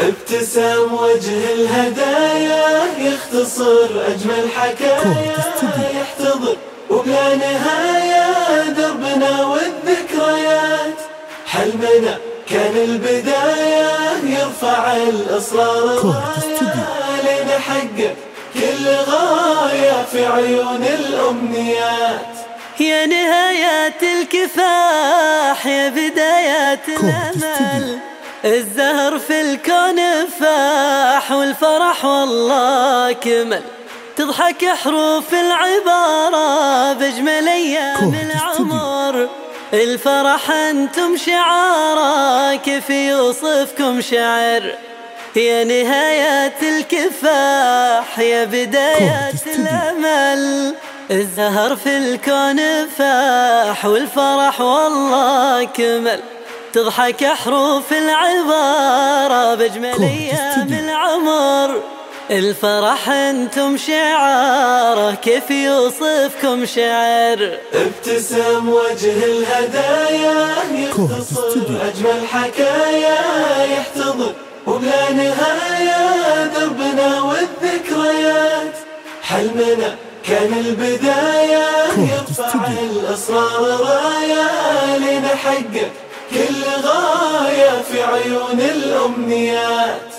ابتسام وجه الهدايا يختصر أجمل حكايا يحتضر وبلا نهاية دربنا والذكريات. حلمنا كان البداية يرفع الإصرار لنا حقق كل غاية في عيون الأمنيات. يا نهايات الكفاح يا بدايات الأمل. الزهر في الكون فاح والفرح والله كمل. تضحك حروف العبارة بجمل أيام العمر. الفرح أنتم شعارة كيف يوصفكم شعر؟ يا نهايات الكفاح يا بدايات الأمل. الزهر في الكون فاح والفرح والله كمل. تضحك حروف العبارة بجمل أيام العمر الفرح أنتم شعاره كيف يوصفكم شعر؟ ابتسام وجه الهدايا يختصر أجمل حكايا يحتضن وبلا نهايه دربنا والذكريات. حلمنا كان البداية يرفع الاصرار رايه لنحقق كل غاية في عيون الأمنيات.